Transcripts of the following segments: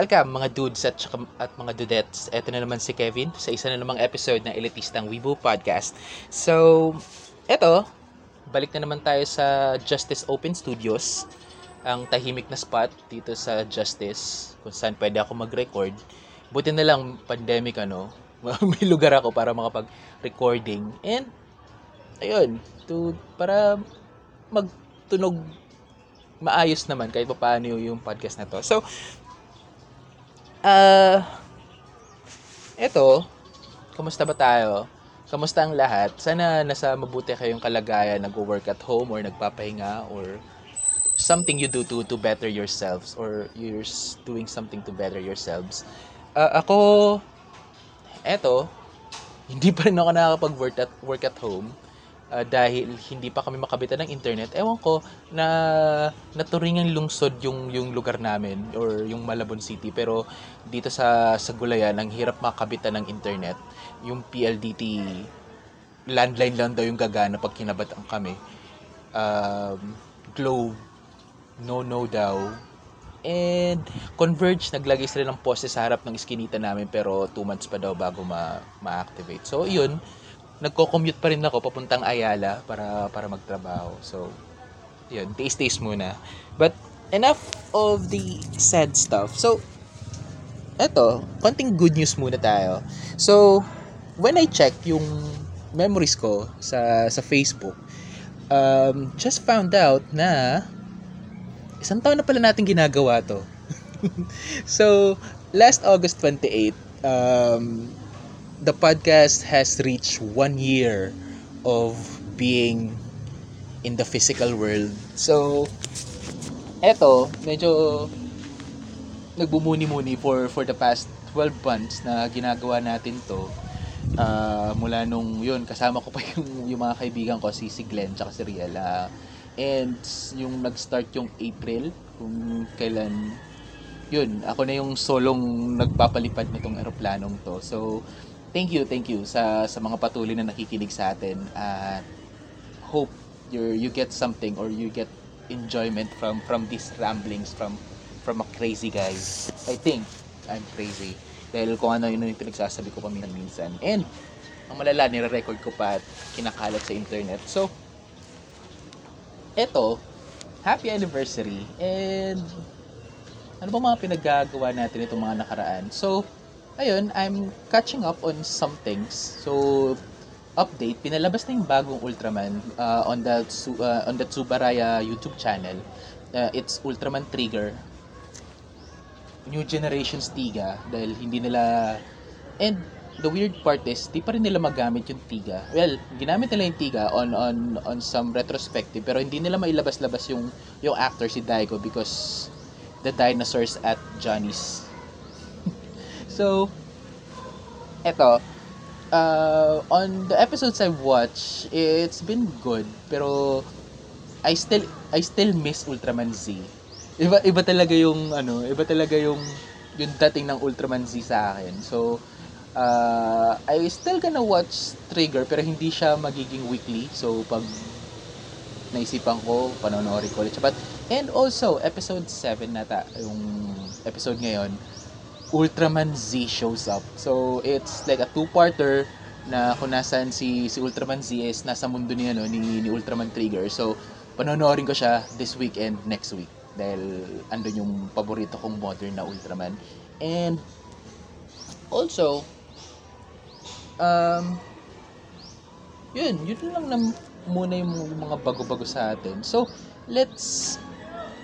Welcome mga dudes at, tsaka- at mga dudettes. Ito na naman si Kevin sa isa na namang episode ng Elitistang Weibo Podcast. So, eto, balik na naman tayo sa Justice Open Studios. Ang tahimik na spot dito sa Justice kung saan pwede ako mag-record. Buti na lang pandemic ano, may lugar ako para makapag-recording. And, ayun, to, para magtunog maayos naman kahit pa paano yung podcast na to. So, ah, eto, kamusta ba tayo? Kamusta ang lahat? Sana nasa mabuti kayong kalagayan, nag-work at home or nagpapahinga or something you do to to better yourselves or you're doing something to better yourselves. Ah, ako, eto, hindi pa rin ako nakakapag-work at, work at home ah, dahil hindi pa kami makabitan ng internet. Ewan ko na naturingang lungsod yung yung lugar namin or yung Malabon City pero dito sa sa Gulayan ang hirap makabitan ng internet. Yung PLDT landline lang daw yung gagana pag kinabatan kami. Um, Globe no no daw. And Converge naglagay sila ng poste sa harap ng iskinita namin pero 2 months pa daw bago ma- ma-activate. So yun, nagko-commute pa rin ako papuntang Ayala para para magtrabaho. So yun, taste-taste muna. But enough of the sad stuff. So eto, konting good news muna tayo. So when I check yung memories ko sa sa Facebook, um, just found out na isang taon na pala natin ginagawa to. so, last August 28, um, the podcast has reached one year of being in the physical world. So, eto, medyo nagbumuni-muni for for the past 12 months na ginagawa natin to. Ah, mula nung yun, kasama ko pa yung, yung mga kaibigan ko, si, si Glenn tsaka si Riel. And yung nag-start yung April, kung kailan, yun, ako na yung solong nagpapalipad nitong eroplanong to. So, thank you, thank you sa, sa mga patuloy na nakikinig sa atin. At hope you you get something or you get enjoyment from from these ramblings from from a crazy guy. I think I'm crazy. Dahil kung ano yun yung pinagsasabi ko paminsan-minsan. And, ang malala, nire-record ko pa at kinakalat sa internet. So, eto, happy anniversary. And, ano ba mga pinaggagawa natin itong mga nakaraan? So, ayun, I'm catching up on some things. So, update, pinalabas na yung bagong Ultraman uh, on the uh, on the Tsubaraya YouTube channel. Uh, it's Ultraman Trigger. New Generations Tiga dahil hindi nila and the weird part is di pa rin nila magamit yung Tiga. Well, ginamit nila yung Tiga on on on some retrospective pero hindi nila mailabas-labas yung yung actor si Daigo because the dinosaurs at Johnny's. So, eto, uh, on the episodes I've watched, it's been good, pero I still I still miss Ultraman Z. Iba iba talaga yung ano, iba talaga yung yung dating ng Ultraman Z sa akin. So, uh, I still gonna watch Trigger pero hindi siya magiging weekly. So, pag naisipan ko, panonoorin ko ulit. But, and also, episode 7 nata, yung episode ngayon, Ultraman Z shows up. So, it's like a two-parter na kung nasan si, si Ultraman Z is nasa mundo ni, ano, ni, ni Ultraman Trigger. So, panonoorin ko siya this weekend, next week. Dahil andun yung paborito kong modern na Ultraman. And, also, um, yun, yun lang na muna yung mga bago-bago sa atin. So, let's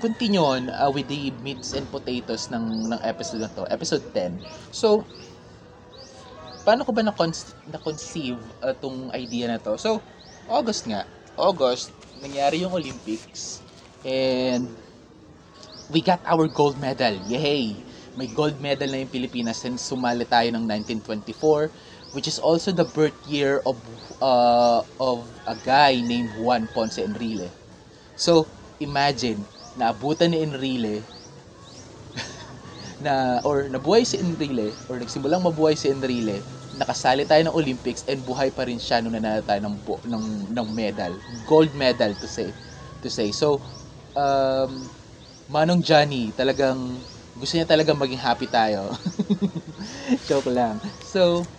continue on uh, with the meats and potatoes ng ng episode na to, episode 10. So, paano ko ba na-con- na-conceive uh, tong idea na to? So, August nga. August, nangyari yung Olympics. And, we got our gold medal. Yay! May gold medal na yung Pilipinas since sumali tayo ng 1924 which is also the birth year of uh, of a guy named Juan Ponce Enrile. So, imagine, naabutan ni Enrile na or nabuhay si Enrile or nagsimulang mabuhay si Enrile nakasali tayo ng Olympics and buhay pa rin siya nung nanalo tayo ng, ng, ng medal gold medal to say to say so um, Manong Johnny talagang Gusto niya talaga maging happy tayo. Joke lang. So,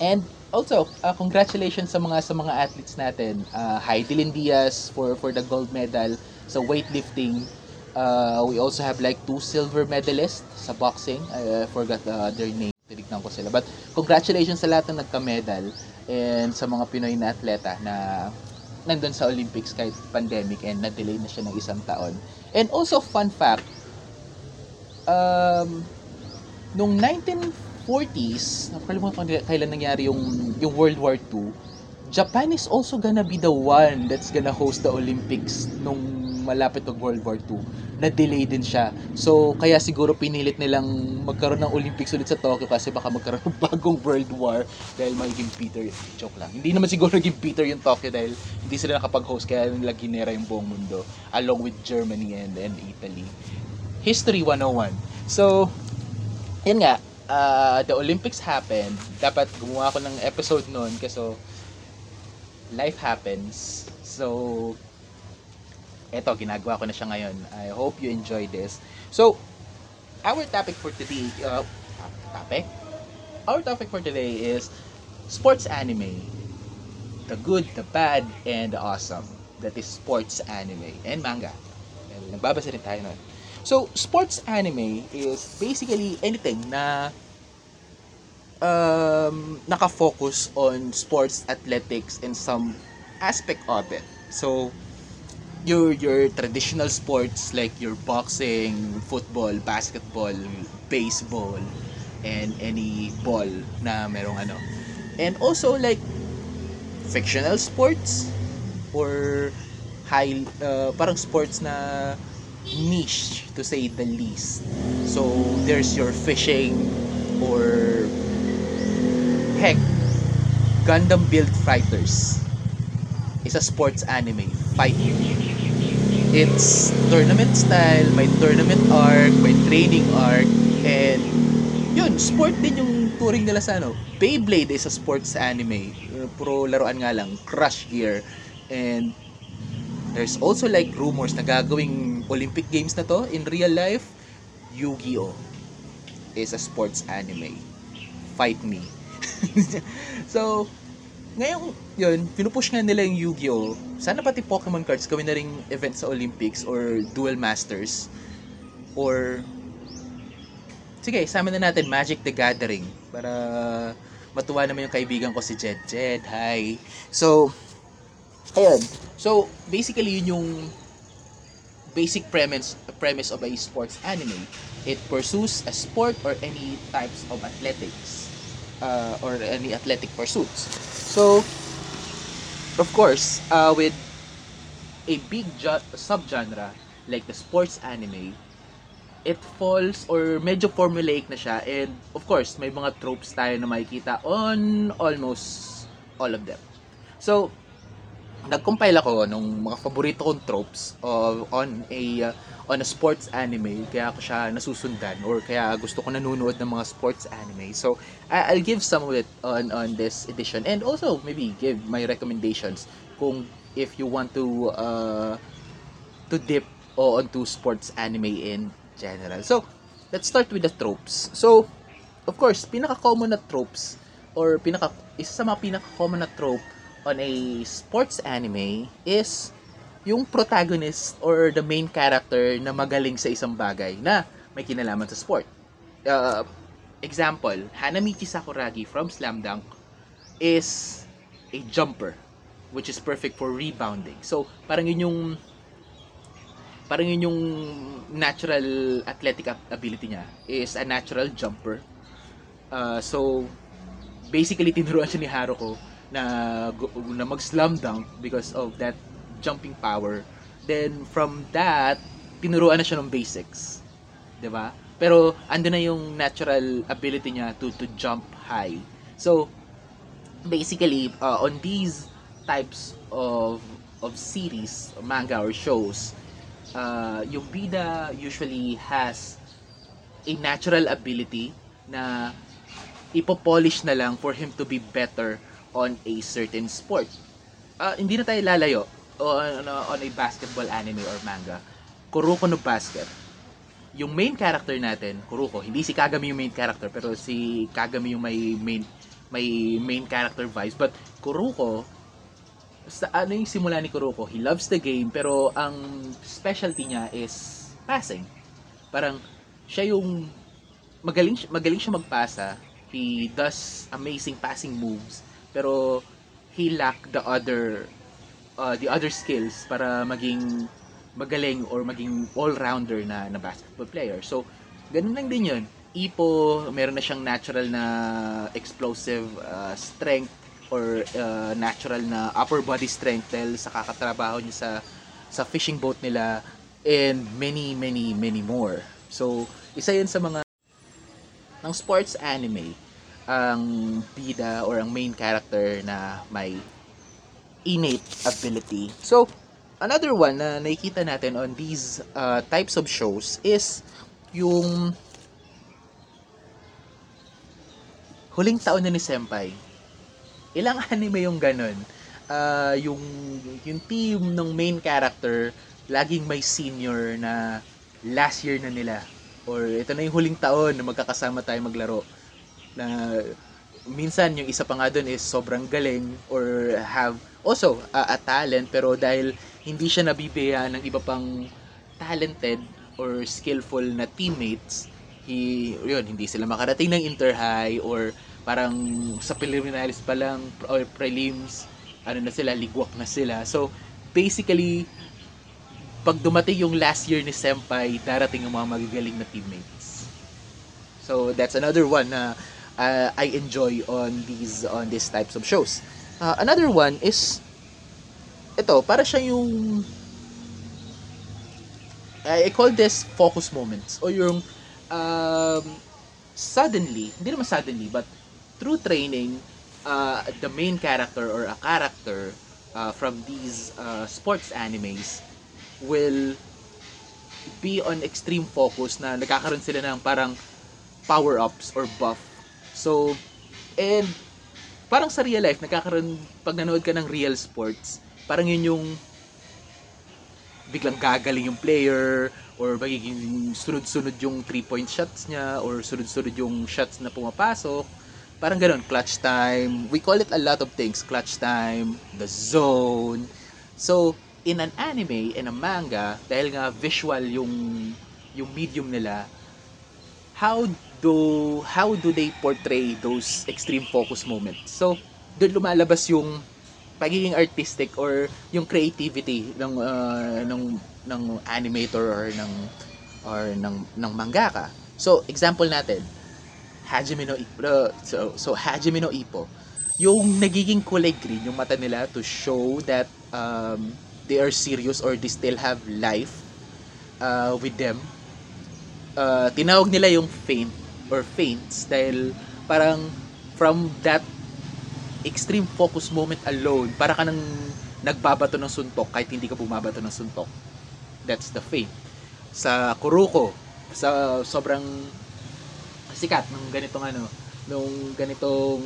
and also, uh, congratulations sa mga sa mga athletes natin. Uh, Heidelin Diaz for for the gold medal sa weightlifting. Uh, we also have like two silver medalists sa boxing. I uh, forgot uh, their name. Tinignan ko sila. But congratulations sa lahat ng nagka-medal and sa mga Pinoy na atleta na nandun sa Olympics kahit pandemic and na-delay na siya ng isang taon. And also, fun fact, um, nung 1940s, nakalimutan ko kailan nangyari yung, yung World War II, Japan is also gonna be the one that's gonna host the Olympics nung malapit ng World War II. Na-delay din siya. So, kaya siguro pinilit nilang magkaroon ng Olympics ulit sa Tokyo kasi baka magkaroon ng bagong World War dahil magiging Peter. Joke lang. Hindi naman siguro naging Peter yung Tokyo dahil hindi sila nakapag-host kaya nila ginera yung buong mundo along with Germany and, and Italy. History 101. So, yun nga, uh, the Olympics happened. Dapat gumawa ako ng episode noon kasi life happens. So, eto, ginagawa ko na siya ngayon. I hope you enjoy this. So, our topic for today, uh, topic? Our topic for today is sports anime. The good, the bad, and the awesome. That is sports anime and manga. Well, nagbabasa rin tayo nun. So, sports anime is basically anything na um, nakafocus on sports, athletics, and some aspect of it. So, your your traditional sports like your boxing, football, basketball, baseball, and any ball na merong ano. And also like fictional sports or high uh, parang sports na niche to say the least. So there's your fishing or heck Gundam Build Fighters is a sports anime fighting. It's tournament style may tournament arc may training arc and yun sport din yung touring nila sa ano Beyblade is a sports anime. Puro laruan nga lang Crush Gear. And there's also like rumors na gagawing Olympic Games na to in real life. Yu-Gi-Oh! is a sports anime. Fight me. So, ngayon, yun, pinupush nga nila yung Yu-Gi-Oh! Sana pati Pokemon cards gawin na ring event sa Olympics or Duel Masters. Or, sige, sama na natin Magic the Gathering para matuwa naman yung kaibigan ko si Jed. Jed, hi! So, ayun. So, basically, yun yung basic premise premise of a sports anime. It pursues a sport or any types of athletics uh, or any athletic pursuits. So, of course, uh, with a big ju- subgenre like the sports anime, it falls or medyo formulaic na siya and of course, may mga tropes tayo na makikita on almost all of them. So, nag-compile ako nung mga paborito kong tropes of, on a uh, on a sports anime. Kaya ako siya nasusundan or kaya gusto ko nanonood ng mga sports anime. So I, I'll give some of it on on this edition. And also maybe give my recommendations kung if you want to uh, to dip o onto sports anime in general. So let's start with the tropes. So of course pinaka common na tropes or pinaka isa sa mga pinaka common na trope on a sports anime is yung protagonist or the main character na magaling sa isang bagay na may kinalaman sa sport. Uh, example, Hanamichi Sakuragi from Slam Dunk is a jumper which is perfect for rebounding. So, parang yun yung parang yun yung natural athletic ability niya is a natural jumper. Uh, so, basically, tinuruan siya ni Haruko na na mag-slam dunk because of that jumping power. Then from that, tinuruan na siya ng basics. 'Di ba? Pero ando na yung natural ability niya to to jump high. So basically uh, on these types of of series, manga or shows, uh, yung bida usually has a natural ability na ipopolish na lang for him to be better on a certain sport. Uh, hindi na tayo lalayo on, on, on a basketball anime or manga. Kuroko no Basket. yung main character natin, Kuruko, hindi si Kagami yung main character, pero si Kagami yung may main may main character vibes. But Kuruko, sa ano yung simula ni Kuruko, he loves the game, pero ang specialty niya is passing. Parang siya yung magaling magaling siya magpasa. He does amazing passing moves, pero he lack the other uh, the other skills para maging magaling or maging all-rounder na, na basketball player. So, ganun lang din yun. Ipo, meron na siyang natural na explosive uh, strength or uh, natural na upper body strength dahil sa kakatrabaho niya sa sa fishing boat nila and many, many, many more. So, isa yun sa mga ng sports anime ang bida or ang main character na may innate ability. So, another one na nakikita natin on these uh, types of shows is yung huling taon na ni Senpai. Ilang anime yung ganun? Uh, yung, yung team ng main character, laging may senior na last year na nila. Or ito na yung huling taon na magkakasama tayo maglaro. Na minsan yung isa pa nga doon is sobrang galing or have also uh, a talent pero dahil hindi siya nabibigyan ng iba pang talented or skillful na teammates he yun hindi sila makarating ng inter high or parang sa preliminaries pa lang or prelims ano na sila ligwak na sila. So basically pag dumating yung last year ni Senpai darating ang mga magagaling na teammates. So that's another one na uh, I enjoy on these on these types of shows. Uh, another one is ito, para siya yung I I call this focus moments o yung um, suddenly, hindi naman suddenly, but through training, uh, the main character or a character uh, from these uh, sports animes will be on extreme focus na nagkakaroon sila ng parang power-ups or buff So, and parang sa real life, nagkakaroon, pag nanood ka ng real sports, parang yun yung biglang gagaling yung player or magiging sunod-sunod yung three-point shots niya or sunod-sunod yung shots na pumapasok. Parang ganun, clutch time. We call it a lot of things. Clutch time, the zone. So, in an anime, in a manga, dahil nga visual yung yung medium nila, how do how do they portray those extreme focus moments? So, doon lumalabas yung pagiging artistic or yung creativity ng uh, ng ng animator or ng or ng ng mangaka. So, example natin, Hajime no Ippo. So, so Hajime no Ippo, yung nagiging kulay green yung mata nila to show that um, they are serious or they still have life uh, with them. Uh, tinawag nila yung faint or faints dahil parang from that extreme focus moment alone, para ka nang nagbabato ng suntok kahit hindi ka bumabato ng suntok. That's the faint. Sa Kuruko, sa sobrang sikat ng ganitong ano, nung ganitong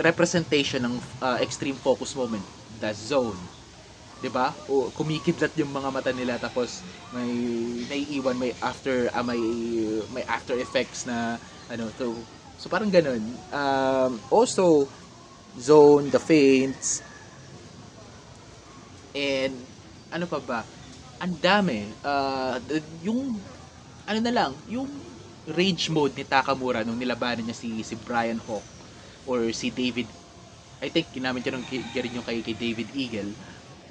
representation ng uh, extreme focus moment, the zone. 'Di ba? O kumikidlat yung mga mata nila tapos may naiiwan may after ah, may may after effects na ano to so parang ganun. Um, also zone, the feints, and ano pa ba? Ang dami. Uh, yung ano na lang, yung rage mode ni Takamura nung nilabanan niya si si Brian Hawk or si David I think ginamit niya rin yung kay, kay David Eagle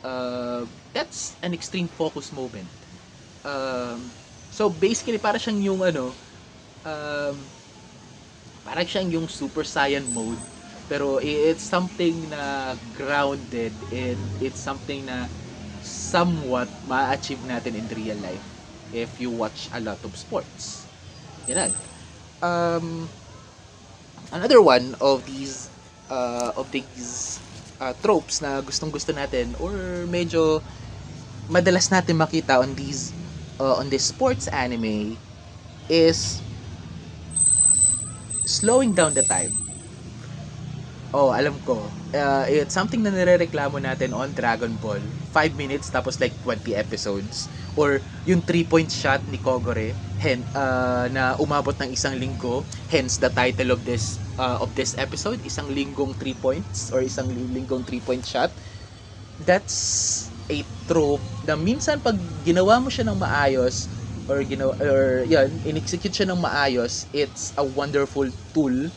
uh, that's an extreme focus moment. Um, so basically para siyang yung ano um, para siyang yung super saiyan mode. Pero it's something na grounded and it's something na somewhat ma-achieve natin in real life if you watch a lot of sports. Yan. Um another one of these uh, of these uh, tropes na gustong gusto natin or medyo madalas natin makita on these uh, on this sports anime is slowing down the time Oh, alam ko. Uh, it's something na nirereklamo natin on Dragon Ball. 5 minutes tapos like 20 episodes. Or yung 3-point shot ni Kogore hen, uh, na umabot ng isang linggo. Hence the title of this uh, of this episode, isang linggong 3 points or isang linggong 3-point shot. That's a trope na minsan pag ginawa mo siya ng maayos or ginawa or yan, in-execute siya ng maayos, it's a wonderful tool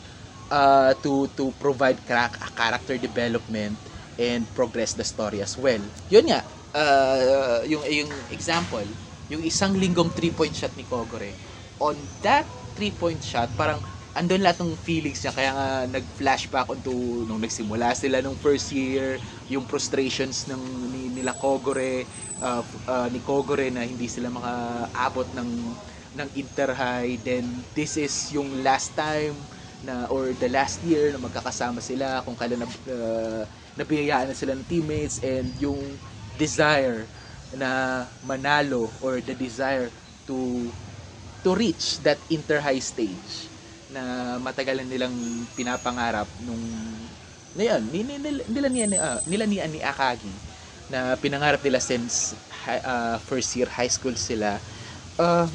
uh, to to provide crack, character development and progress the story as well. Yun nga, uh, yung yung example, yung isang linggong 3-point shot ni Kogore. On that 3-point shot, parang andun lahat ng feelings niya kaya nga nag-flashback onto nung nagsimula sila nung first year yung frustrations ng ni, nila Kogore uh, uh, ni Kogore na hindi sila makaabot ng ng inter high then this is yung last time na or the last year na magkakasama sila kung kailan na uh, nabiyayaan na sila ng teammates and yung desire na manalo or the desire to to reach that inter high stage na matagal na nilang pinapangarap nung na yan, nila, nila, nila, uh, nila ni, ni Akagi na pinangarap nila since uh, first year high school sila. Uh,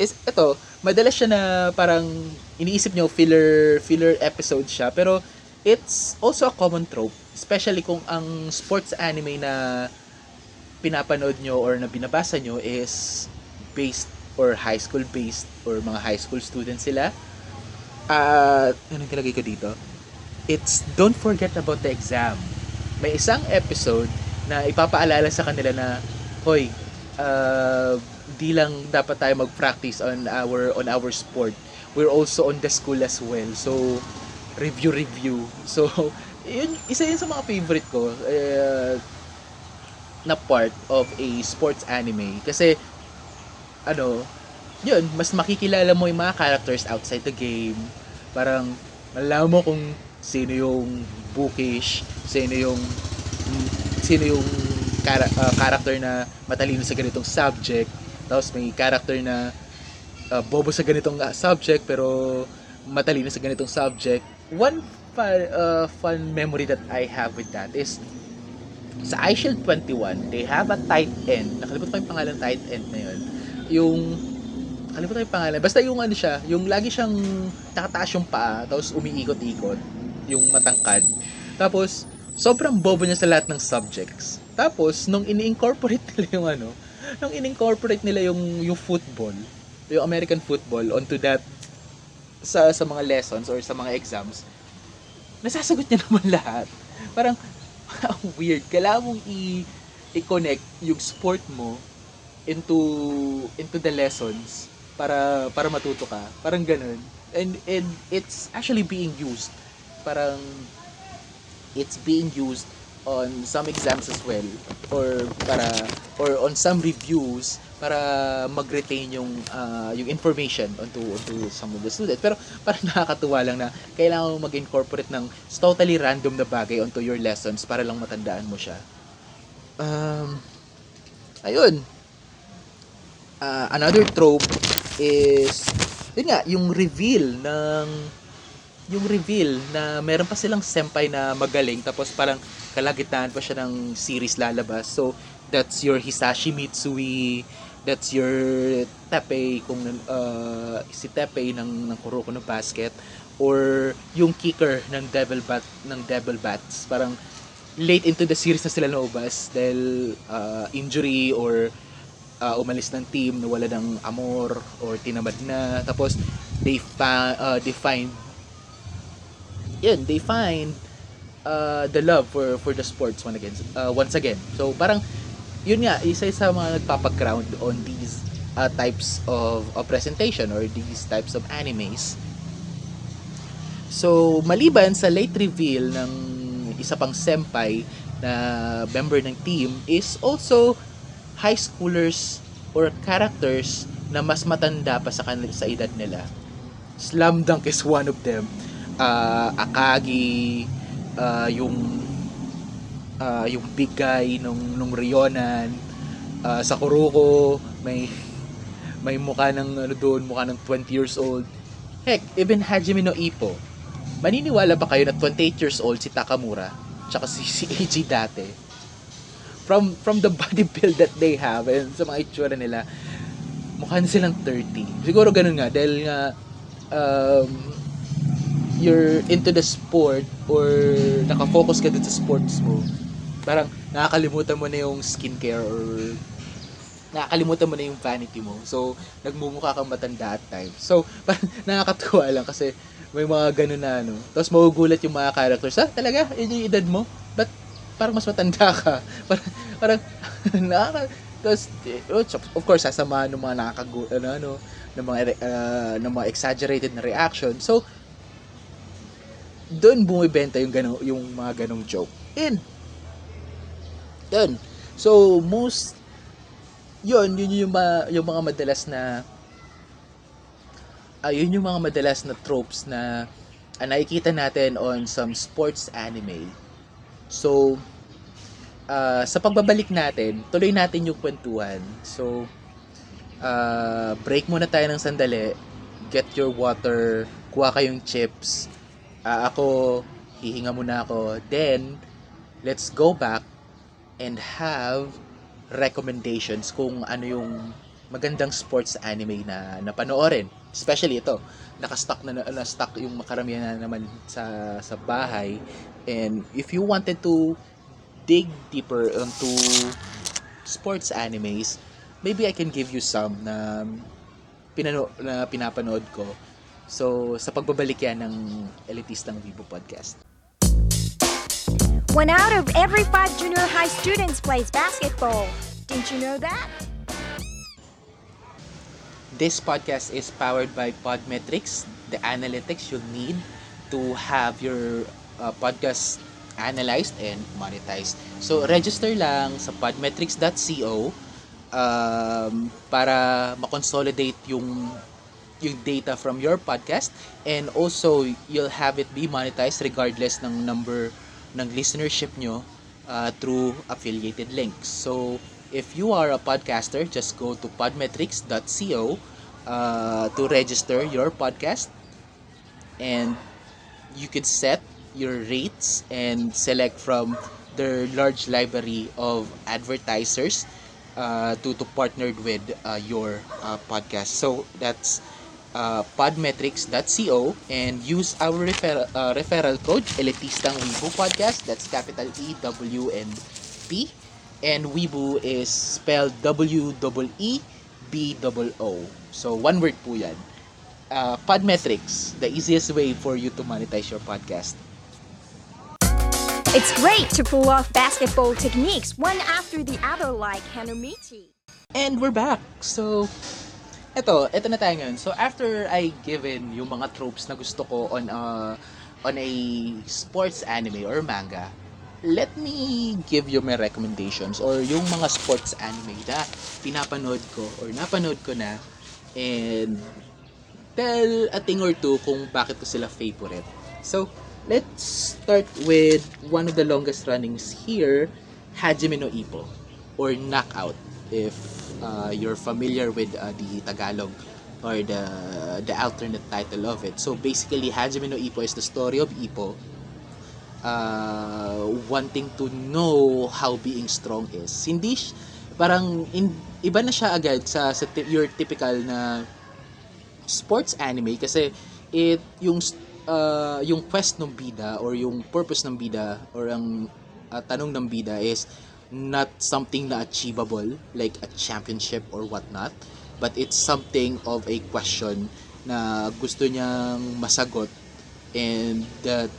is ito madalas siya na parang iniisip nyo filler filler episode siya pero it's also a common trope especially kung ang sports anime na pinapanood nyo or na binabasa nyo is based or high school based or mga high school students sila at uh, anong nilagay ko dito? It's don't forget about the exam. May isang episode na ipapaalala sa kanila na hoy uh, di lang dapat tayo mag-practice on our on our sport. We're also on the school as well. So review review. So yun isa yun sa mga favorite ko uh, na part of a sports anime. Kasi ano yun mas makikilala mo yung mga characters outside the game. Parang malalaman mo kung sino yung bookish sino yung sino yung kara- uh, character na matalino sa ganitong subject. Tapos may character na uh, bobo sa ganitong uh, subject pero matalino sa ganitong subject. One fun, uh, fun memory that I have with that is sa iShield 21, they have a tight end. Nakalimutan ko yung pangalan tight end na yun. Yung nakalimutan ko yung pangalan. Basta yung ano siya, yung lagi siyang nakataas yung paa, tapos umiikot-ikot, yung matangkad. Tapos, sobrang bobo niya sa lahat ng subjects. Tapos, nung ini-incorporate nila yung ano, nung ini-incorporate nila yung, yung football, yung American football onto that sa sa mga lessons or sa mga exams, nasasagot niya naman lahat. Parang, ang weird. Kailangan mong i- i-connect yung sport mo into into the lessons para para matuto ka. Parang ganun. And and it's actually being used. Parang it's being used on some exams as well or para or on some reviews para mag-retain yung uh, yung information onto onto some of the students. Pero parang nakakatuwa lang na kailangan mo mag-incorporate ng totally random na bagay onto your lessons para lang matandaan mo siya. Um ayun. Uh, another trope is yun nga yung reveal ng yung reveal na meron pa silang senpai na magaling tapos parang kalagitnaan pa siya ng series lalabas. So, that's your Hisashi Mitsui, that's your Teppei kung uh, si Teppei ng ng Kuroko no Basket or yung kicker ng Devil Bat ng Devil Bats. Parang late into the series na sila naubas dahil uh, injury or uh, umalis ng team, nawala ng amor or tinamad na. Tapos they fa- uh, they find yun, they find uh, the love for for the sports once again uh, once again. So parang yun nga isa sa mga nagpapag-ground on these uh, types of, of presentation or these types of animes. So maliban sa late reveal ng isa pang senpai na member ng team is also high schoolers or characters na mas matanda pa sa kanila sa edad nila. Slam Dunk is one of them uh, Akagi uh, yung uh, yung big guy nung nung Rionan uh, sa Kuroko may may mukha ng ano doon mukha ng 20 years old. Heck even Hajime no Ippo maniniwala ba kayo na 28 years old si Takamura tsaka si, si AJ dati? From from the body build that they have and sa mga itsura nila mukha na silang 30 siguro ganun nga dahil nga um, you're into the sport or nakafocus ka dun sa sports mo parang nakakalimutan mo na yung skincare or nakakalimutan mo na yung vanity mo. So, nagmumukha kang matanda at times. So, parang nakakatuwa lang kasi may mga ganun na ano. Tapos magugulat yung mga characters. Ah, talaga? Yun yung edad mo? Ba't parang mas matanda ka? Parang, parang nakaka... Tapos, eh, of course, sasamahan ng mga nakakagu... Ano, ano, ng mga, uh, ng mga exaggerated na reaction. So, doon bumibenta yung, gano, yung mga ganong joke. And, yun. So, most yun, yun yung, mga, yung mga madalas na uh, yun yung mga madalas na tropes na uh, nakikita natin on some sports anime. So, uh, sa pagbabalik natin, tuloy natin yung kwentuhan. So, uh, break muna tayo ng sandali. Get your water. Kuha kayong chips. Uh, ako, hihinga muna ako. Then, let's go back and have recommendations kung ano yung magandang sports anime na napanoorin. Especially ito, naka-stock na na-stock yung makaramihan na naman sa sa bahay. And if you wanted to dig deeper into sports animes, maybe I can give you some na pinano na pinapanood ko. So, sa pagbabalik yan ng Elitistang Vivo Podcast. One out of every five junior high students plays basketball. Didn't you know that? This podcast is powered by Podmetrics, the analytics you'll need to have your uh, podcast analyzed and monetized. So, register lang sa podmetrics.co um, para makonsolidate yung yung data from your podcast and also you'll have it be monetized regardless ng number ng listenership nyo uh, through affiliated links. So, if you are a podcaster, just go to podmetrics.co uh, to register your podcast and you can set your rates and select from their large library of advertisers uh, to, to partnered with uh, your uh, podcast. So, that's uh, podmetrics.co and use our refer- uh, referral code Elitistang Weibo Podcast. That's capital E W N P. And Weibo is spelled W E E B O O. So one word po yan. Uh, Podmetrics, the easiest way for you to monetize your podcast. It's great to pull off basketball techniques one after the other like Hanomichi. And we're back. So, eto, eto na tayo ngayon. So, after I given yung mga tropes na gusto ko on a, on a sports anime or manga, let me give you my recommendations or yung mga sports anime na pinapanood ko or napanood ko na and tell a thing or two kung bakit ko sila favorite. So, let's start with one of the longest runnings here, Hajime no Ippo or Knockout if uh, you're familiar with uh, the Tagalog or the the alternate title of it. So basically Hajime no Ippo is the story of Ippo uh, wanting to know how being strong is. Hindi parang in, iba na siya agad sa, sa your typical na sports anime kasi it yung uh, yung quest ng bida or yung purpose ng bida or ang uh, tanong ng bida is not something na achievable like a championship or whatnot but it's something of a question na gusto niyang masagot and the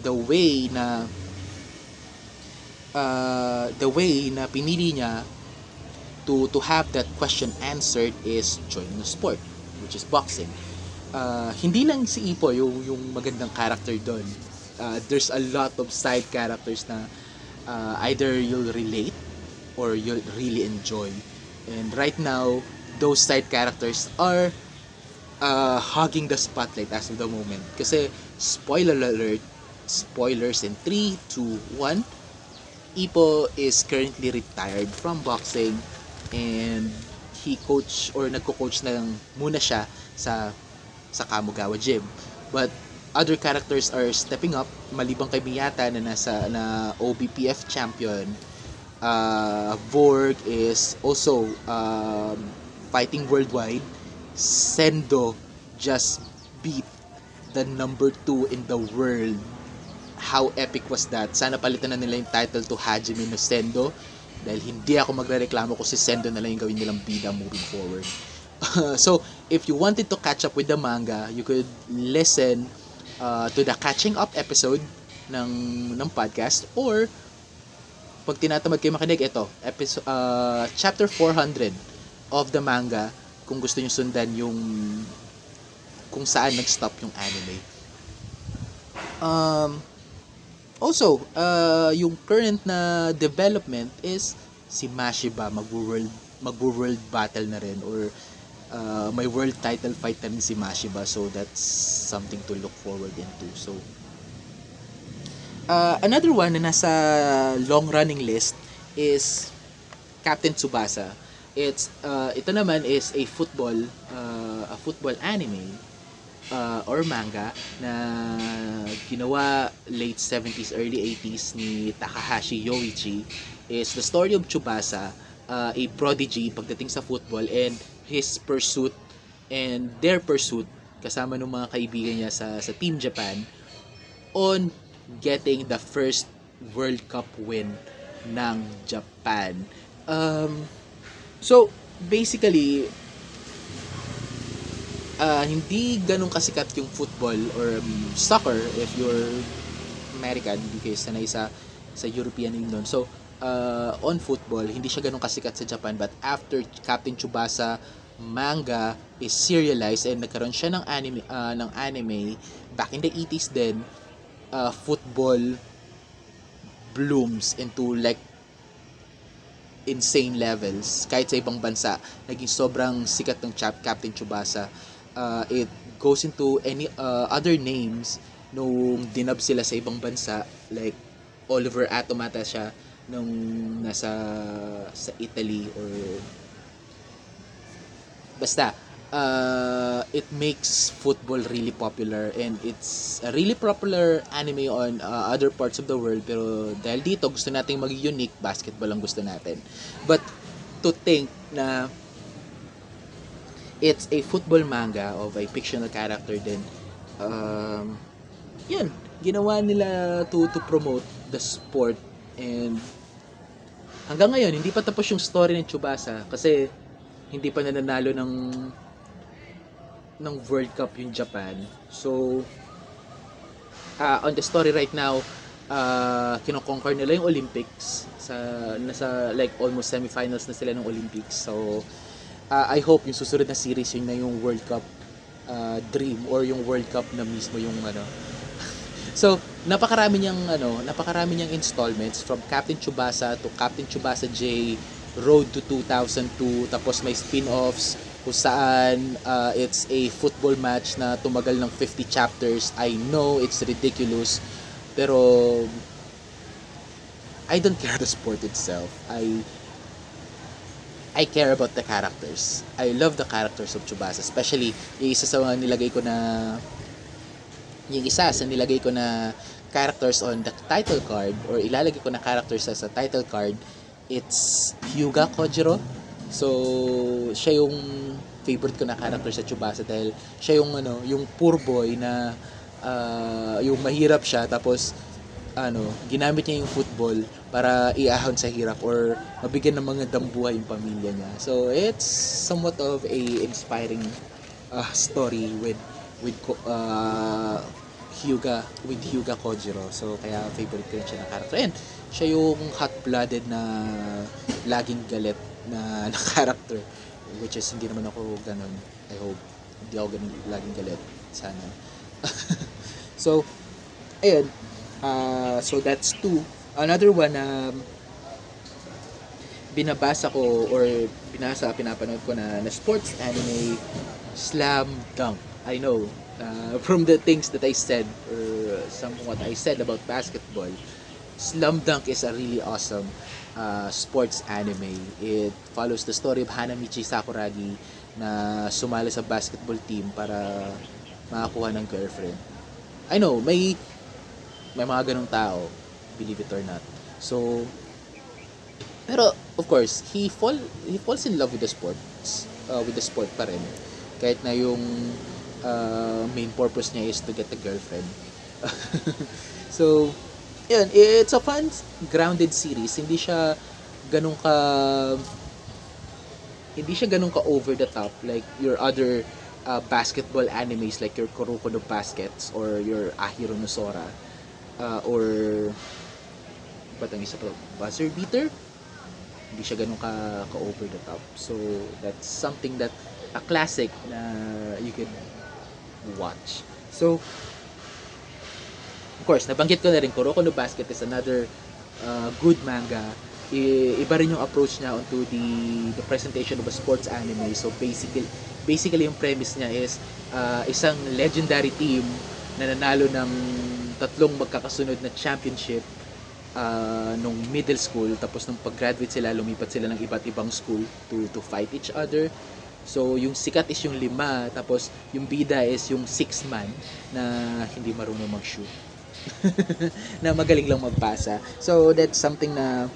the way na uh, the way na pinili niya to to have that question answered is joining a sport which is boxing uh, hindi lang si Ipo yung, yung magandang character doon. Uh, there's a lot of side characters na uh, either you'll relate or you'll really enjoy. And right now, those side characters are uh, hogging the spotlight as of the moment. Kasi, spoiler alert, spoilers in 3, 2, 1, Ipo is currently retired from boxing and he coach or nagko-coach na lang muna siya sa sa Kamugawa Gym. But other characters are stepping up. Malibang kay Miyata na nasa na OBPF champion. Uh, Vorg is also um, fighting worldwide. Sendo just beat the number 2 in the world. How epic was that? Sana palitan na nila yung title to Hajime no Sendo. Dahil hindi ako magrereklamo kung si Sendo na lang yung gawin nilang bida moving forward. So if you wanted to catch up with the manga you could listen uh, to the catching up episode ng ng podcast or pag tinatamad kayo makinig ito episode uh, chapter 400 of the manga kung gusto niyo sundan yung kung saan nag-stop yung anime. Um also uh, yung current na development is si Mashiba magwo-world magwo-world battle na rin or uh, may world title fight na si Mashiba so that's something to look forward into. So uh, another one na nasa long running list is Captain Tsubasa. It's uh, ito naman is a football uh, a football anime uh, or manga na ginawa late 70s early 80s ni Takahashi Yoichi. Is the story of Tsubasa uh, a prodigy pagdating sa football and his pursuit and their pursuit kasama ng mga kaibigan niya sa sa Team Japan on getting the first World Cup win ng Japan. Um, so, basically, ah, hindi ganun kasikat yung football or um, soccer if you're American, hindi kayo sanay sa, sa European Union. So, uh, on football, hindi siya ganun kasikat sa Japan but after Captain Tsubasa manga is serialized and nagkaroon siya ng anime ah, ng anime back in the 80s din uh, football blooms into like insane levels. Kahit sa ibang bansa naging sobrang sikat ng chap Captain Tsubasa uh, it goes into any uh, other names nung dinub sila sa ibang bansa like Oliver Atomata siya nung nasa sa Italy or basta uh, it makes football really popular and it's a really popular anime on uh, other parts of the world. Pero dahil dito gusto nating maging unique basketball ang gusto natin. But to think na it's a football manga of a fictional character din um, yun. Ginawa nila to to promote the sport and hanggang ngayon hindi pa tapos yung story ng Tsubasa kasi hindi pa nananalo ng ng World Cup yung Japan. So uh, on the story right now, uh, kino-conquer nila yung Olympics sa nasa like almost semifinals na sila ng Olympics. So uh, I hope yung susunod na series yun na yung World Cup uh, dream or yung World Cup na mismo yung ano. so, napakarami niyang ano, napakarami niyang installments from Captain Tsubasa to Captain Tsubasa J, Road to 2002, tapos may spin-offs kung saan uh, it's a football match na tumagal ng 50 chapters. I know it's ridiculous, pero I don't care the sport itself. I I care about the characters. I love the characters of Tsubasa, especially yung isa sa mga nilagay ko na yung isa sa nilagay ko na characters on the title card or ilalagay ko na characters sa, sa title card it's Hyuga Kojiro so siya yung favorite ko na character sa Tsubasa dahil siya yung ano yung poor boy na ah, yung mahirap siya tapos ano ginamit niya yung football para iahon sa hirap or mabigyan ng mga dambuhay yung pamilya niya so it's somewhat of a inspiring uh, story with with uh, Hyuga with Hyuga Kojiro. So kaya favorite ko rin siya na character. And siya yung hot-blooded na laging galit na, na character which is hindi naman ako ganun. I hope hindi ako ganun laging galit sana. so ayun. Uh, so that's two. Another one na binabasa ko or binasa, pinapanood ko na, na sports anime Slam Dunk. I know uh, from the things that I said or somewhat I said about basketball, Slam Dunk is a really awesome uh, sports anime. It follows the story of Hanamichi Sakuragi na sumali sa basketball team para makakuha ng girlfriend. I know, may may mga ganong tao, believe it or not. So, pero of course, he fall he falls in love with the sports, uh, with the sport pa rin. Kahit na yung uh, main purpose niya is to get a girlfriend. so, yun, it's a fun, grounded series. Hindi siya ganun ka hindi siya ganun ka over the top like your other uh, basketball animes like your Kuroko no Baskets or your Ahiro no Sora uh, or ba't ang isa pa buzzer beater? Hindi siya ganun ka, ka over the top. So that's something that a classic na you could watch. So course nabanggit ko na rin Kuroko no Basket is another uh, good manga. I- iba rin yung approach niya onto the the presentation of a sports anime. So basically basically yung premise niya is uh, isang legendary team na nanalo ng tatlong magkakasunod na championship uh, nung middle school. Tapos nung pag-graduate sila lumipat sila ng iba't ibang school to to fight each other. So yung sikat is yung lima. Tapos yung bida is yung six man na hindi marunong mag-shoot na magaling lang magpasa so that's something na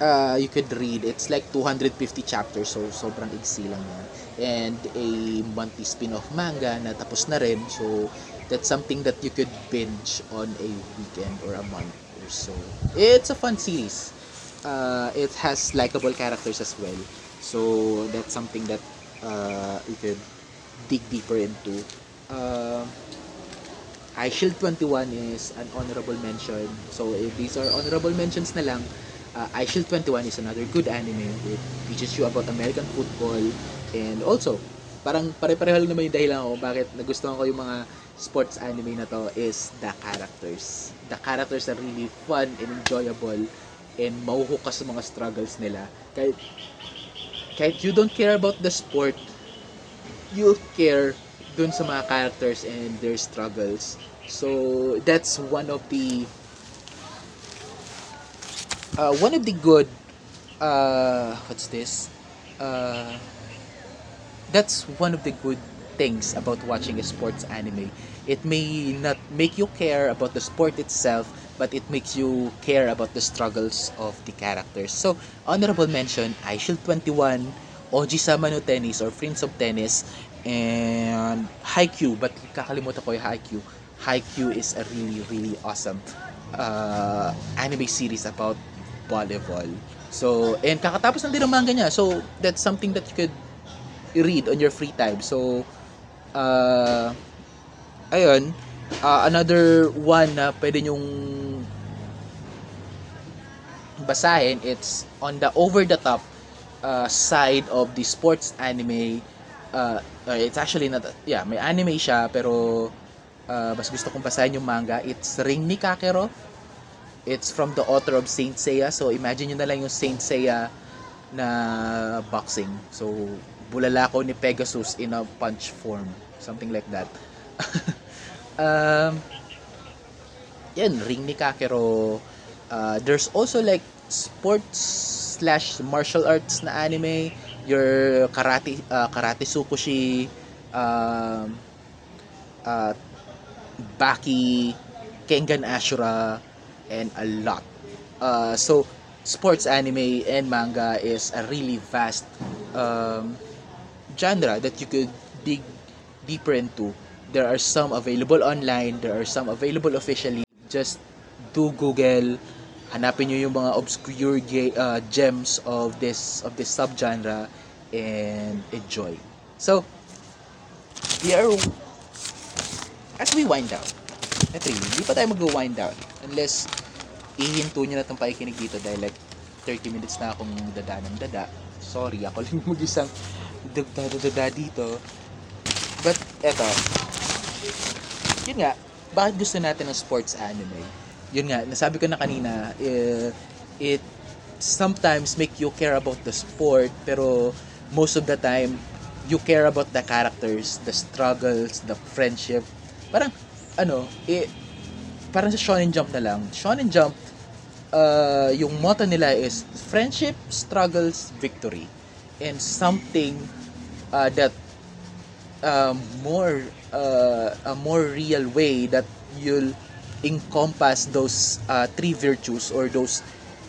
uh, you could read. It's like 250 chapters, so sobrang iksi lang yan. And a monthly spin-off manga na tapos na rin. So, that's something that you could binge on a weekend or a month or so. It's a fun series. Uh, it has likable characters as well. So, that's something that uh, you could dig deeper into. Uh, I Shield 21 is an honorable mention. So, if these are honorable mentions na lang, uh, I Shield 21 is another good anime. It teaches you about American football and also parang pare-pareho lang naman yung dahilan ko bakit nagustuhan ko yung mga sports anime na to is the characters. The characters are really fun and enjoyable and mauhok ka sa mga struggles nila. Kahit, kahit you don't care about the sport, you care dun sa mga characters and their struggles. So, that's one of the uh, one of the good uh, what's this? Uh, that's one of the good things about watching a sports anime. It may not make you care about the sport itself but it makes you care about the struggles of the characters. So honorable mention I Shield 21 Oji-sama no Tennis or Friends of Tennis and Haikyuu but kakalimutan ko yung Haikyuu Haikyuu is a really really awesome uh, anime series about volleyball. So, and kakatapos lang din ng manga niya. So, that's something that you could read on your free time. So, uh, ayun, uh, another one na pwede nyong basahin, it's on the over-the-top uh, side of the sports anime. Uh, it's actually not, yeah, may anime siya, pero uh, mas gusto kong basahin yung manga. It's Ring ni Kakero. It's from the author of Saint Seiya. So, imagine nyo na lang yung Saint Seiya na boxing. So, bulalakaw ni Pegasus in a punch form. Something like that. um, yan, Ring ni Kakero. Uh, there's also like sports slash martial arts na anime. Your karate, uh, karate Tsukushi, um, uh, Baki, Kengan Ashura, and a lot. Uh, so, sports anime and manga is a really vast um, genre that you could dig deeper into. There are some available online, there are some available officially. Just do Google, hanapin nyo yung mga obscure ge- uh, gems of this of this subgenre and enjoy. So, we are as we wind down. Not really, hindi pa tayo mag-wind down unless ihinto nyo na itong pakikinig dito dahil like 30 minutes na akong dada ng dada. Sorry, ako lang mag-isang dada dito. But, eto. Yun nga, bakit gusto natin ng sports anime? Yun nga, nasabi ko na kanina, eh, it sometimes make you care about the sport, pero most of the time, you care about the characters, the struggles, the friendship. Parang, ano, eh, parang sa Shonen Jump na lang. Shonen Jump, uh, yung motto nila is friendship, struggles, victory. And something uh, that um, more uh, a more real way that you'll encompass those uh, three virtues or those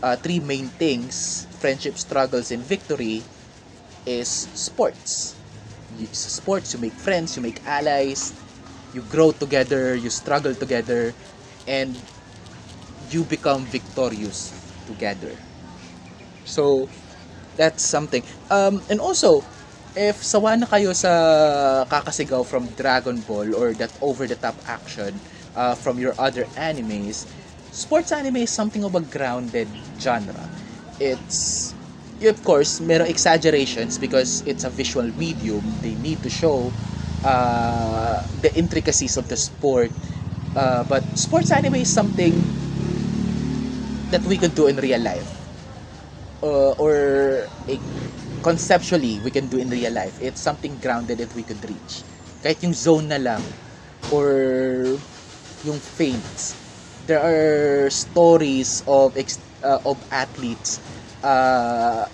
uh, three main things friendship struggles and victory is sports. Sa sports you make friends you make allies you grow together you struggle together and you become victorious together. So that's something. Um, and also if sawa na kayo sa kakasigaw from Dragon Ball or that over-the-top action uh, from your other animes, sports anime is something of a grounded genre. It's, of course, merong exaggerations because it's a visual medium. They need to show uh, the intricacies of the sport. Uh, but sports anime is something that we could do in real life. Uh, or conceptually we can do in real life. It's something grounded that we could reach. Kahit yung zone na lang or yung feints. There are stories of ex- uh, of athletes uh,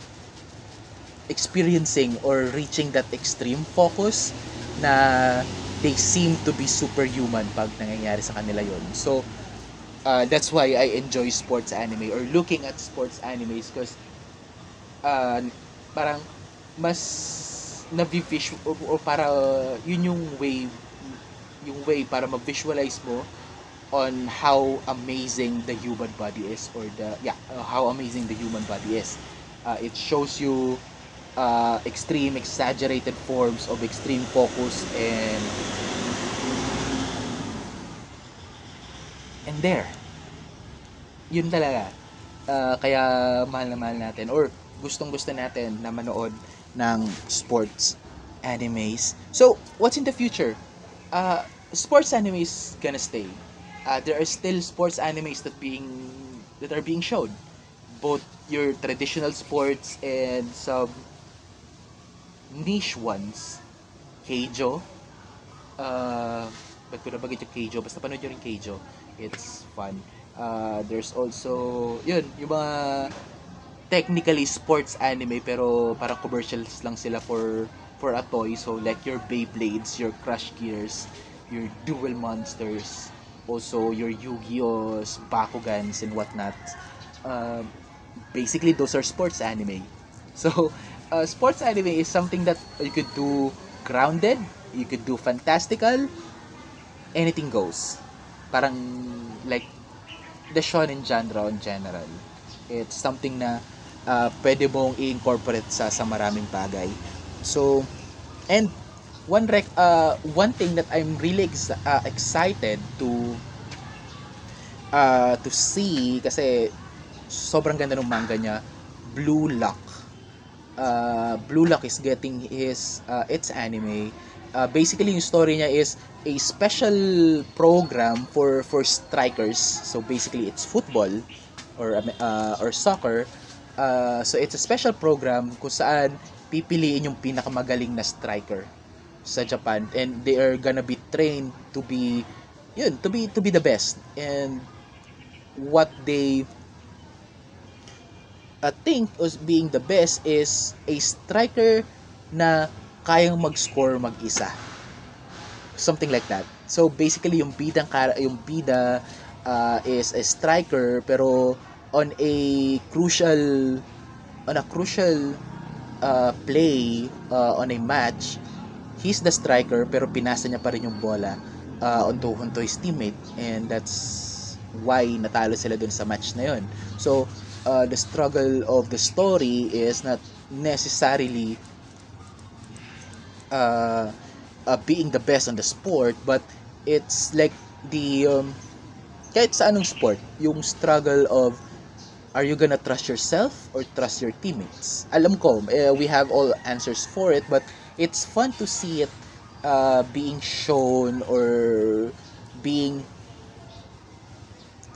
experiencing or reaching that extreme focus na they seem to be superhuman pag nangyayari sa kanila yon. So, uh, that's why I enjoy sports anime or looking at sports animes because uh, parang mas na-visual o, o para yun yung way yung way para ma-visualize mo on how amazing the human body is or the yeah uh, how amazing the human body is uh, it shows you uh, extreme exaggerated forms of extreme focus and and there yun talaga uh, kaya mahal na mahal natin or gustong gusto natin na manood ng sports animes. So, what's in the future? Uh, sports animes gonna stay. Uh, there are still sports animes that being that are being shown. Both your traditional sports and some niche ones. Keijo. Uh, ba't ko nabagit yung Keijo? Basta panood nyo Keijo. It's fun. Uh, there's also, yun, yung mga technically sports anime pero parang commercials lang sila for for a toy so like your Beyblades, your Crush Gears, your Duel Monsters, also your Yu-Gi-Oh's, Bakugans and whatnot. Uh, basically those are sports anime. So uh, sports anime is something that you could do grounded, you could do fantastical, anything goes. Parang like the shonen genre in general. It's something na uh, pwede mong i-incorporate sa sa maraming bagay. So, and one rec uh, one thing that I'm really ex- uh, excited to uh, to see kasi sobrang ganda ng manga niya, Blue Lock. Uh, Blue Lock is getting his uh, its anime. Uh, basically yung story niya is a special program for for strikers. So basically it's football or uh, or soccer Uh, so it's a special program kung saan pipiliin yung pinakamagaling na striker sa Japan and they are gonna be trained to be yun to be to be the best. And what they uh, think as being the best is a striker na kayang mag-score mag-isa. Something like that. So basically yung bidang yung bida uh, is a striker pero on a crucial on a crucial uh, play uh, on a match he's the striker pero pinasa niya pa rin yung bola uh, onto, onto his teammate and that's why natalo sila dun sa match na yun so uh, the struggle of the story is not necessarily uh, uh, being the best on the sport but it's like the um, kahit sa anong sport yung struggle of are you gonna trust yourself or trust your teammates? Alam ko, uh, we have all answers for it, but it's fun to see it uh, being shown or being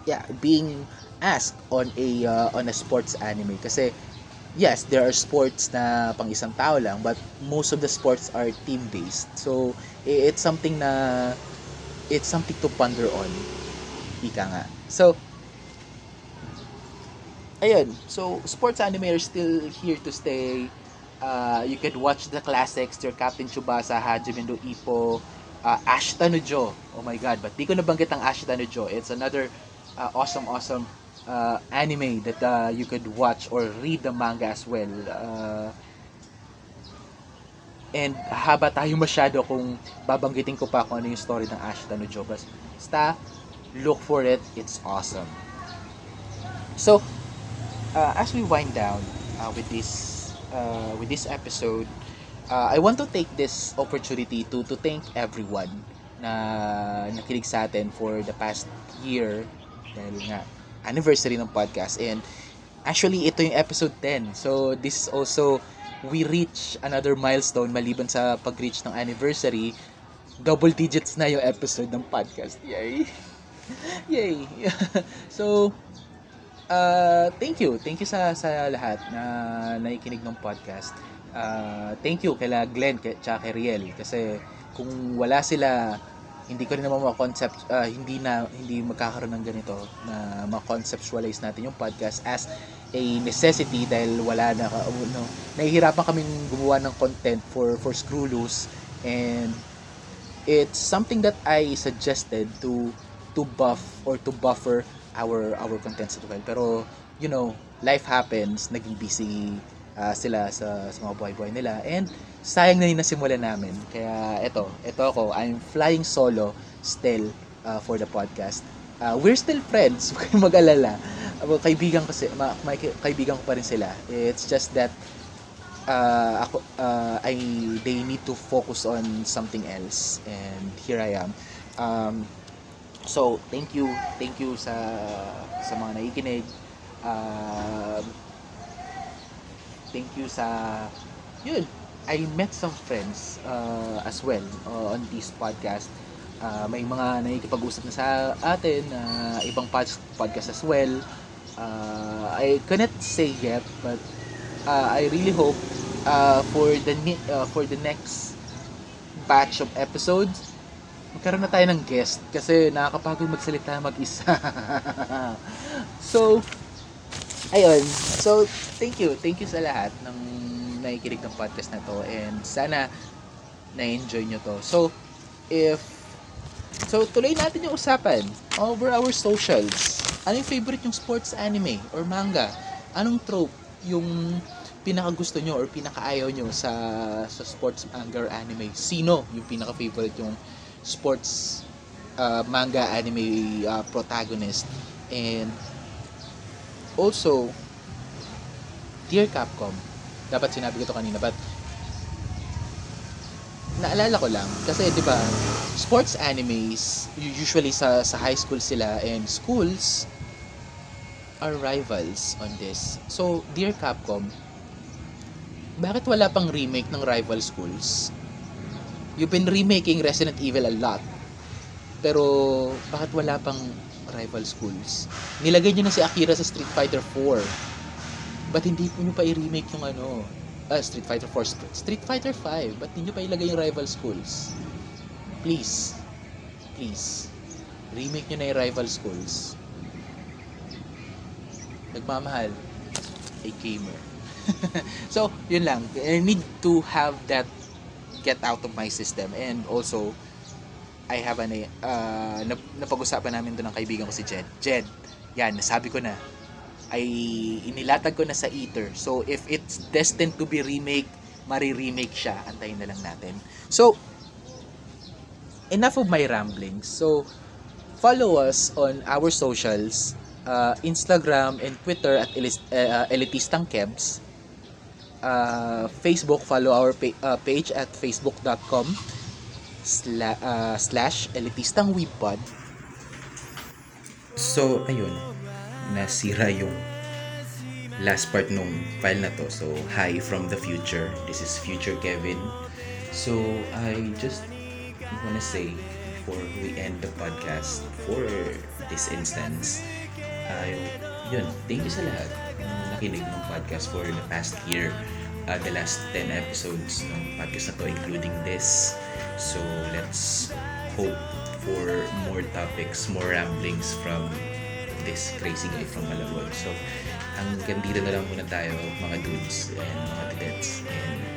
yeah, being asked on a uh, on a sports anime kasi yes, there are sports na pang isang tao lang, but most of the sports are team based. So it's something na it's something to ponder on. Ika nga. So ayun, so sports anime are still here to stay. Uh, you could watch the classics, your Captain Tsubasa, Hajime no Ippo, uh, Ashita no Jo. Oh my god, but di ko nabanggit ang Ashita no Jo. It's another uh, awesome, awesome uh, anime that uh, you could watch or read the manga as well. Uh, and haba tayo masyado kung babanggitin ko pa kung ano yung story ng Ashita no Jo. Basta, look for it. It's awesome. So, uh, as we wind down uh, with this uh, with this episode, uh, I want to take this opportunity to to thank everyone na nakinig sa atin for the past year dahil nga anniversary ng podcast. And actually ito yung episode 10 so this is also we reach another milestone maliban sa pag-reach ng anniversary. Double digits na yung episode ng podcast. Yay! Yay! So uh, thank you. Thank you sa sa lahat na nakikinig ng podcast. Uh, thank you kay Glenn kay, tsaka kay Riel kasi kung wala sila hindi ko rin naman ma-concept uh, hindi na hindi magkakaroon ng ganito na ma-conceptualize natin yung podcast as a necessity dahil wala na no, nahihirapan kaming gumawa ng content for for Screw Loose and it's something that I suggested to to buff or to buffer our our contents as well. Pero you know, life happens, naging busy uh, sila sa, sa mga buhay-buhay nila and sayang na nasimulan namin. Kaya eto, eto ako, I'm flying solo still uh, for the podcast. Uh, we're still friends, huwag kayong mag-alala. Uh, kaibigan kasi, ma, may kaibigan ko pa rin sila. It's just that uh, ako, uh, I, they need to focus on something else and here I am. Um, So, thank you. Thank you sa sa mga nakikinig. Uh, thank you sa yun. I met some friends uh, as well uh, on this podcast. Uh, may mga nakikipag-usap na sa atin na uh, ibang pod- podcast as well. Uh, I cannot say yet but uh, I really hope uh, for the uh, for the next batch of episodes magkaroon na tayo ng guest kasi nakakapagod magsalita mag-isa. so, ayun. So, thank you. Thank you sa lahat ng nakikinig ng podcast na to and sana na-enjoy nyo to. So, if So, tuloy natin yung usapan over our socials. Ano yung favorite yung sports anime or manga? Anong trope yung pinaka-gusto nyo or pinaka-ayaw nyo sa sa sports manga or anime? Sino yung pinaka-favorite yung sports uh, manga anime uh, protagonist. And also Dear Capcom dapat sinabi ko to kanina but naalala ko lang kasi 'di ba sports animes usually sa sa high school sila and schools are rivals on this. So Dear Capcom bakit wala pang remake ng rival schools You've been remaking Resident Evil a lot. Pero, bakit wala pang rival schools? Nilagay nyo na si Akira sa Street Fighter 4. Ba't hindi nyo pa i-remake yung ano? Ah, Street Fighter 4. Street Fighter 5. Ba't hindi nyo pa ilagay yung rival schools? Please. Please. Remake nyo na yung rival schools. Nagmamahal. A gamer. so, yun lang. I need to have that get out of my system and also I have an uh, napag-usapan namin doon ng kaibigan ko si Jed. Jed, yan, nasabi ko na ay inilatag ko na sa Ether. So if it's destined to be remake, mari-remake siya. Antayin na lang natin. So enough of my ramblings. So follow us on our socials, uh, Instagram and Twitter at uh, Elitistang Kebs uh, Facebook, follow our pa- uh, page at facebook.com sla- uh, slash elitistang webpod. So, ayun. Nasira yung last part nung file na to. So, hi from the future. This is Future Kevin. So, I just wanna say before we end the podcast for this instance, ay, yun, thank you sa lahat ng nakinig ng podcast for the past year. Uh, the last 10 episodes ng podcast na to including this. So let's hope for more topics more ramblings from this crazy guy from Malabon. So hanggang dito na lang muna tayo mga dudes and mga dudettes and